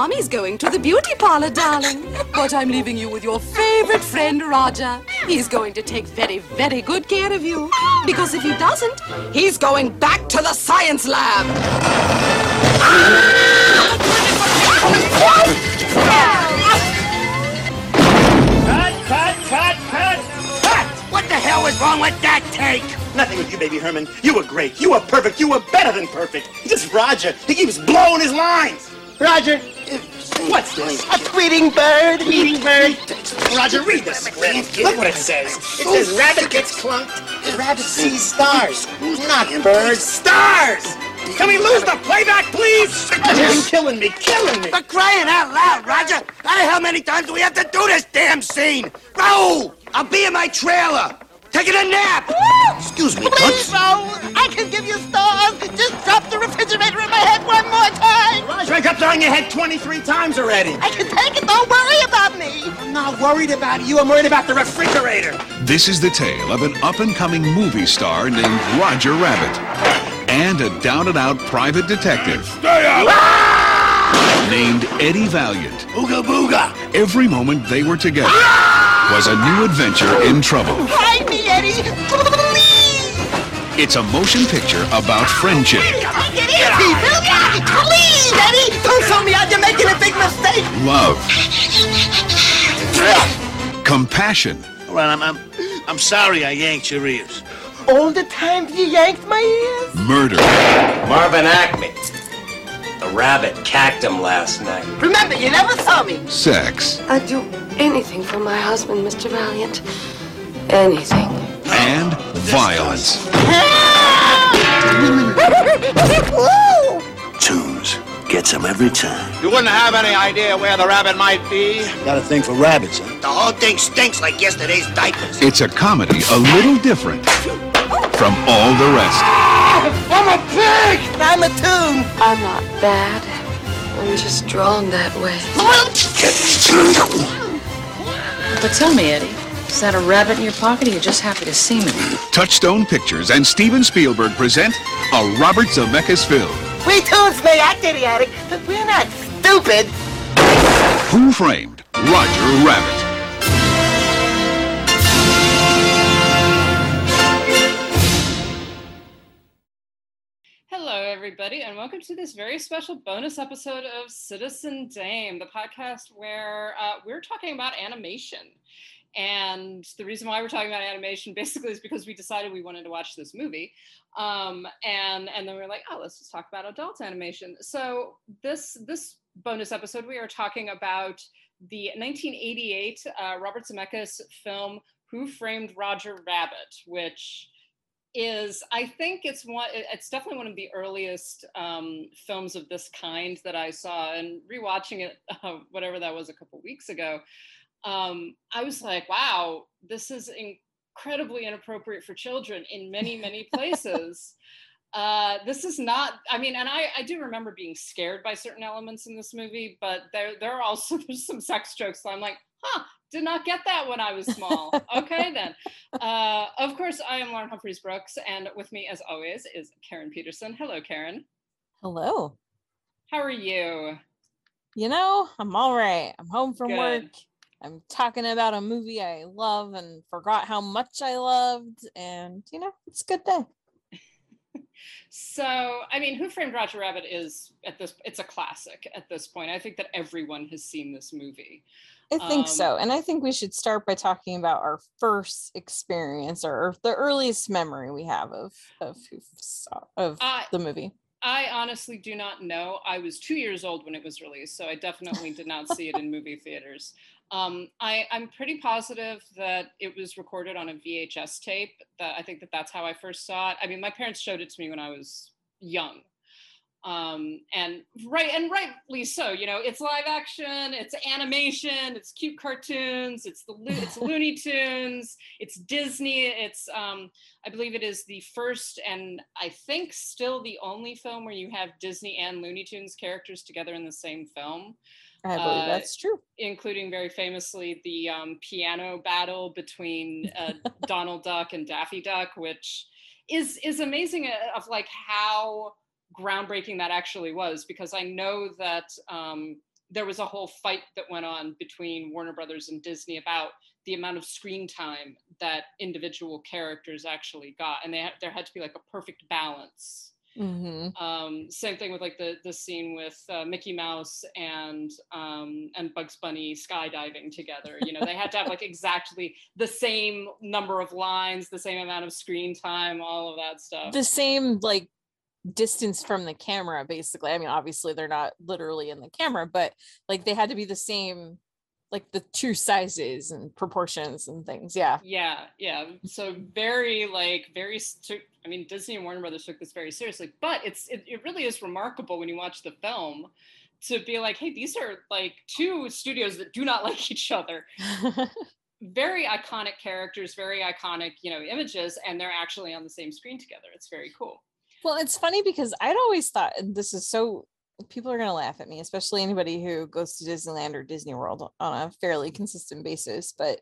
Mommy's going to the beauty parlor, darling. But I'm leaving you with your favorite friend, Roger. He's going to take very, very good care of you. Because if he doesn't, he's going back to the science lab. Cut, cut, cut, cut, cut! What the hell is wrong with that take? Nothing with you, baby Herman. You were great. You were perfect. You were better than perfect. Just Roger. He keeps blowing his lines. Roger, what's this? A tweeting bird. Eating bird. Roger, read the script. Look what it says. It says rabbit gets clunked. Rabbit sees stars. Not birds. Stars! Can we lose the playback, please? You're killing me, killing me. For crying out loud, Roger! How the hell many times do we have to do this damn scene? Raul! I'll be in my trailer! Taking a nap! Excuse me, Please, Toots. Raoul, I can give you stars. Just drop the refrigerator in my head one more time. Roger, I dropped on your head 23 times already. I can take it. Don't worry about me. I'm not worried about you. I'm worried about the refrigerator. This is the tale of an up and coming movie star named Roger Rabbit and a down and out private detective ah! named Eddie Valiant. Ooga booga! Every moment they were together ah! was a new adventure in trouble. Hide me, Eddie. Please. It's a motion picture about friendship, Take it easy, will ya? Please, Eddie. Don't show me out. You're making a big mistake. love, compassion, All right, I'm, I'm, I'm sorry I yanked your ears. All the time you yanked my ears. murder, Marvin Acme. The rabbit cacked him last night. Remember, you never saw me. sex, I'd do anything for my husband, Mr. Valiant. Anything. And violence. Tunes. Gets him every time. You wouldn't have any idea where the rabbit might be? Got a thing for rabbits, huh? The whole thing stinks like yesterday's diapers. It's a comedy a little different from all the rest. I'm a pig. I'm a tune. I'm not bad. I'm just drawn that way. But tell me, Eddie, is that a rabbit in your pocket or you just happy to see me? Touchstone Pictures and Steven Spielberg present a Robert Zemeckis film. We tunes may act idiotic, but we're not stupid. Who Framed Roger Rabbit? Hello, everybody, and welcome to this very special bonus episode of Citizen Dame, the podcast where uh, we're talking about animation. And the reason why we're talking about animation basically is because we decided we wanted to watch this movie. Um, and, and then we are like, oh, let's just talk about adult animation. So this, this bonus episode, we are talking about the 1988 uh, Robert Zemeckis film Who Framed Roger Rabbit, which is I think it's one it's definitely one of the earliest um, films of this kind that I saw and rewatching it uh, whatever that was a couple weeks ago um, I was like wow this is incredibly inappropriate for children in many many places uh, this is not I mean and I, I do remember being scared by certain elements in this movie but there there are also there's some sex jokes so I'm like huh did not get that when I was small. okay, then. Uh, of course, I am Lauren Humphries Brooks, and with me, as always, is Karen Peterson. Hello, Karen. Hello. How are you? You know, I'm all right. I'm home from Good. work. I'm talking about a movie I love and forgot how much I loved. And, you know, it's a good day. So, I mean, Who Framed Roger Rabbit is at this, it's a classic at this point. I think that everyone has seen this movie. I think Um, so. And I think we should start by talking about our first experience or the earliest memory we have of of who saw of Uh, the movie. I honestly do not know. I was two years old when it was released, so I definitely did not see it in movie theaters. Um, I, I'm pretty positive that it was recorded on a VHS tape. That I think that that's how I first saw it. I mean, my parents showed it to me when I was young, um, and right and rightly so. You know, it's live action, it's animation, it's cute cartoons, it's the it's Looney Tunes, it's Disney. It's um, I believe it is the first and I think still the only film where you have Disney and Looney Tunes characters together in the same film, I believe uh, that's true. including very famously the um, piano battle between uh, Donald Duck and Daffy Duck, which is is amazing uh, of like how groundbreaking that actually was because I know that um, there was a whole fight that went on between Warner Brothers and Disney about the amount of screen time that individual characters actually got, and they there had to be like a perfect balance. Mhm. Um, same thing with like the the scene with uh, Mickey Mouse and um, and Bugs Bunny skydiving together. You know, they had to have like exactly the same number of lines, the same amount of screen time, all of that stuff. the same like distance from the camera basically i mean obviously they're not literally in the camera but like they had to be the same like the true sizes and proportions and things yeah. Yeah yeah so mm-hmm. very like very strict i mean disney and warner brothers took this very seriously but it's it, it really is remarkable when you watch the film to be like hey these are like two studios that do not like each other. Very iconic characters very iconic you know images and they're actually on the same screen together. It's very cool. Well it's funny because i'd always thought and this is so people are going to laugh at me especially anybody who goes to disneyland or disney world on a fairly consistent basis but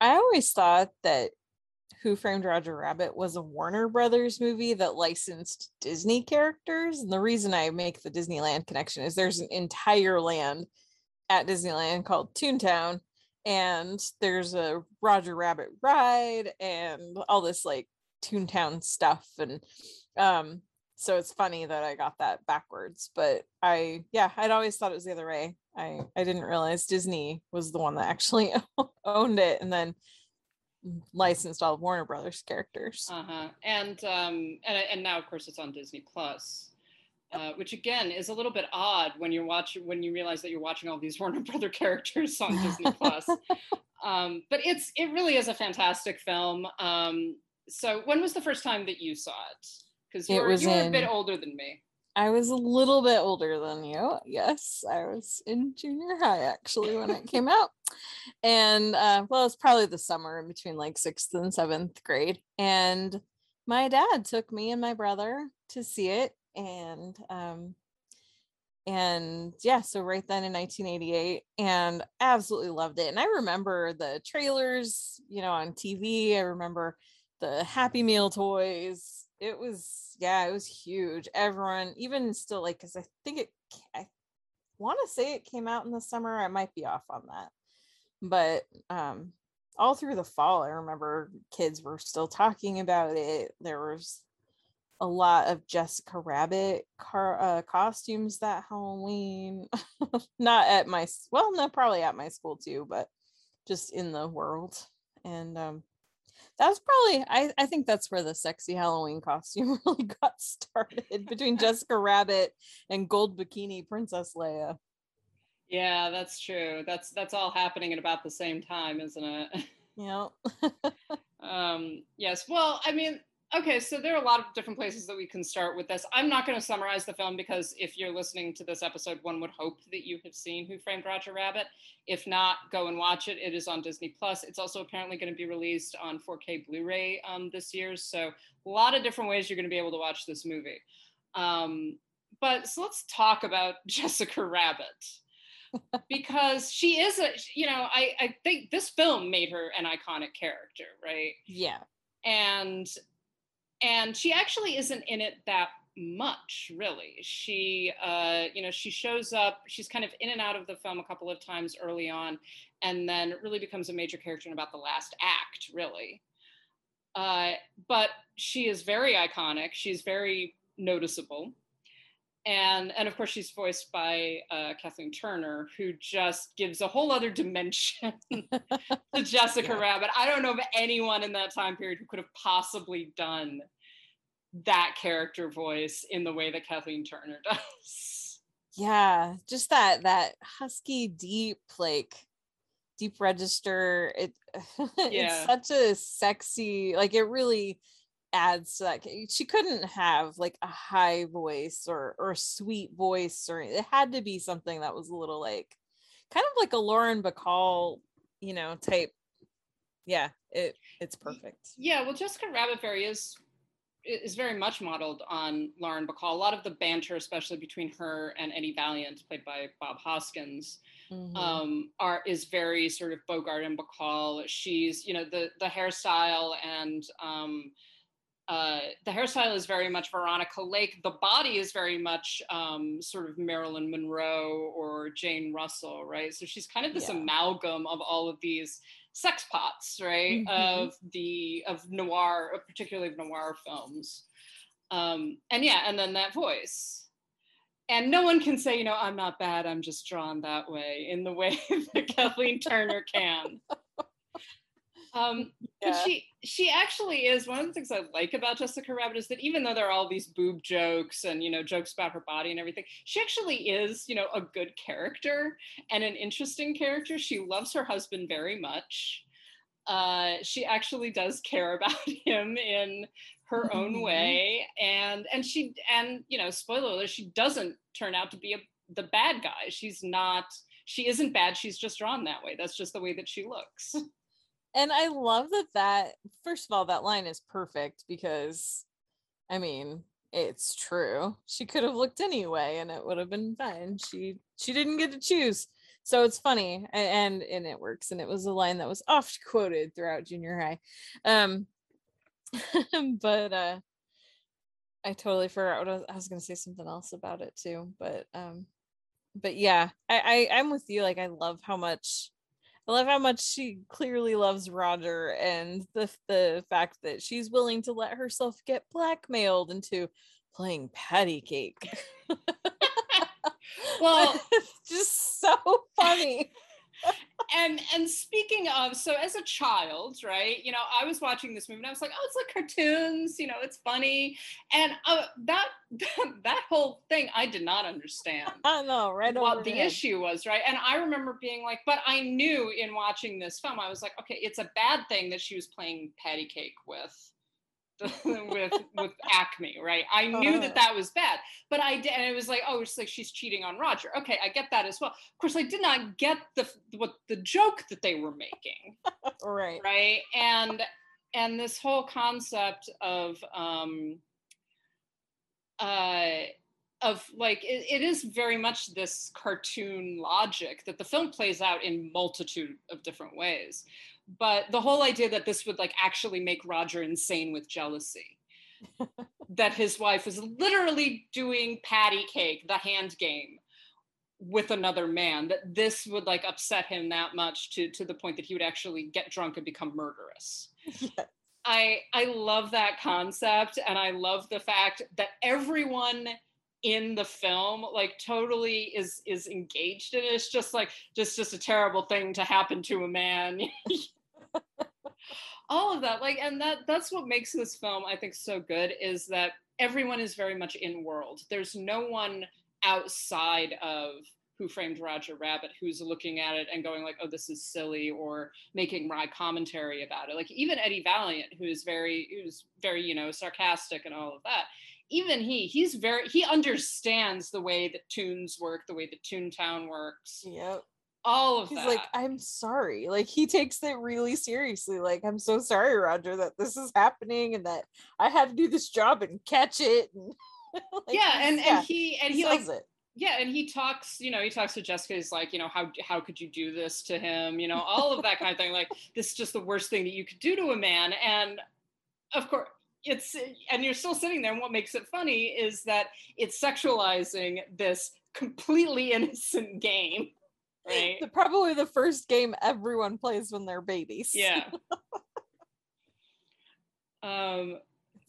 i always thought that who framed roger rabbit was a warner brothers movie that licensed disney characters and the reason i make the disneyland connection is there's an entire land at disneyland called toontown and there's a roger rabbit ride and all this like toontown stuff and um so it's funny that i got that backwards but i yeah i'd always thought it was the other way. I i didn't realize disney was the one that actually owned it and then licensed all of warner brothers characters. Uh-huh and um and, and now of course it's on disney plus uh, which again is a little bit odd when you're watching when you realize that you're watching all these warner brother characters on disney plus. Um but it's it really is a fantastic film. Um so when was the first time that you saw it because It you're, was you're a bit older than me I was a little bit older than you. Yes, I was in junior high actually when it came out. And uh, well, it's probably the summer in between like sixth and seventh grade. And my dad took me and my brother to see it. And um, and yeah, so right then in 1988, and absolutely loved it. And I remember the trailers, you know, on TV. I remember the Happy Meal toys. It was, yeah, it was huge. Everyone, even still, like, because I think it, I want to say it came out in the summer. I might be off on that, but um, all through the fall, I remember kids were still talking about it. There was a lot of Jessica Rabbit car uh, costumes that Halloween. Not at my well, no, probably at my school too, but just in the world. And um, that's probably I, I think that's where the sexy Halloween costume really got started between Jessica Rabbit and gold bikini Princess Leia. yeah that's true that's that's all happening at about the same time isn't it know, Um, yes. Well, I mean, okay, so there are a lot of different places that we can start with this. I'm not going to summarize the film because if you're listening to this episode, one would hope that you have seen Who Framed Roger Rabbit. If not, go and watch it. It is on Disney Plus. It's also apparently going to be released on 4K Blu-ray um, this year. So a lot of different ways you're going to be able to watch this movie. Um, but so let's talk about Jessica Rabbit because she is a you know I, I think this film made her an iconic character right yeah, and and she actually isn't in it that much really. She uh you know she shows up she's kind of in and out of the film a couple of times early on and then really becomes a major character in about the last act really. Uh but she is very iconic. She's very noticeable and and of course she's voiced by uh, Kathleen Turner, who just gives a whole other dimension to Jessica Rabbit. I don't know of anyone in that time period who could have possibly done that character voice in the way that Kathleen Turner does. yeah, just that that husky, deep, like deep register. It Yeah. it's such a sexy, like it really adds to that. She couldn't have like a high voice or or a sweet voice, or it had to be something that was a little like kind of like a Lauren Bacall, you know, type. Yeah, it it's perfect. Yeah, well, Jessica Rabbit fairy is is very much modeled on Lauren Bacall. A lot of the banter, especially between her and Eddie Valiant, played by Bob Hoskins, Mhm. um, are is very sort of Bogart and Bacall. She's, you know, the the hairstyle and um, uh, the hairstyle is very much Veronica Lake. The body is very much um, sort of Marilyn Monroe or Jane Russell, right? So she's kind of this Yeah. amalgam of all of these sex pots, right? Mhm. Of the of noir, particularly of noir films. Um, and yeah, and then that voice. And no one can say, you know, I'm not bad, I'm just drawn that way in the way that Kathleen Turner can. Um, but she she actually is one of the things I like about Jessica Rabbit is that even though there are all these boob jokes and you know jokes about her body and everything, she actually is you know a good character and an interesting character. She loves her husband very much. Uh, she actually does care about him in her own Mhm. way, and and she and you know spoiler alert, she doesn't turn out to be a, the bad guy. She's not. She isn't bad. She's just drawn that way. That's just the way that she looks. And I love that that first of all that line is perfect because I mean it's true. She could have looked anyway and it would have been fine. She she didn't get to choose. So it's funny and and it works and it was a line that was oft quoted throughout junior high. Um but uh I totally forgot what I was, I was going to say something else about it too, but um but yeah, I, I I'm with you like I love how much I love how much she clearly loves Roger and the the fact that she's willing to let herself get blackmailed into playing patty cake. Well- it's just so funny. And and speaking of so as a child right you know i was watching this movie and i was like oh it's like cartoons you know it's funny. And uh, that that whole thing i did not understand I know, right what the head. issue was right? And i remember being like but i knew in watching this film i was like okay it's a bad thing that she was playing patty cake with with with acme right? I knew that that was bad but i did and it was like oh it's like she's cheating on roger. Okay i get that as well. Of course i did not get the what the joke that they were making Right. right? And and this whole concept of um uh of like it, it is very much this cartoon logic that the film plays out in multitude of different ways but the whole idea that this would like actually make roger insane with jealousy. That his wife was literally doing patty cake the hand game with another man that this would like upset him that much to to the point that he would actually get drunk and become murderous. I i love that concept and i love the fact that everyone in the film like totally is is engaged in it. It's just like just just a terrible thing to happen to a man all of that like and that that's what makes this film i think so good is that everyone is very much in world. There's no one outside of who framed roger rabbit who's looking at it and going like oh this is silly or making wry commentary about it. Like even eddie valiant who's very who's very you know sarcastic and all of that even he he's very he understands the way that tunes work the way that toontown works. Yep. All of He's that like, I'm sorry. Like he takes it really seriously. Like, I'm so sorry, Roger, that this is happening and that I had to do this job and catch it. And like, yeah and he's- and he and he like it. yeah and he talks you know he talks to jessica he's like you know how how could you do this to him you know all of that kind of thing like this is just the worst thing that you could do to a man and of course it's and you're still sitting there and what makes it funny is that it's sexualizing this completely innocent game right The- Probably the first game everyone plays when they're babies. yeah um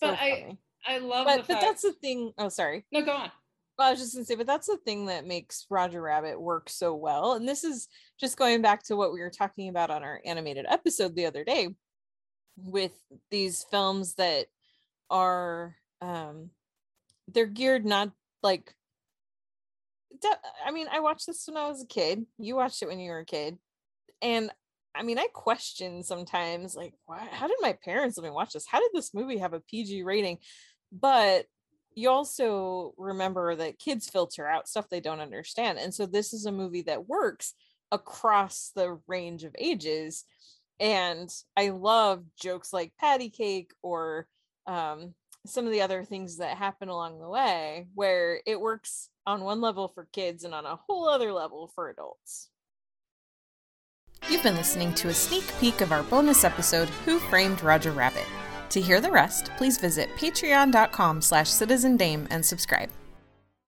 but i i love But, but that's the thing. Oh, sorry. no go on Well, I was just gonna say, but that's the thing that makes Roger Rabbit work so well. And this is just going back to what we were talking about on our animated episode the other day with these films that are um they're geared not like I mean, I watched this when I was a kid. You watched it when you were a kid. And I mean, I question sometimes like why how did my parents let me watch this? How did this movie have a PG rating? But you also remember that kids filter out stuff they don't understand. And so this is a movie that works across the range of ages. And I love jokes like patty cake or um, some of the other things that happen along the way where it works on one level for kids and on a whole other level for adults. You've been listening to a sneak peek of our bonus episode, Who Framed Roger Rabbit? To hear the rest, please visit patreon.com slash citizendame and subscribe.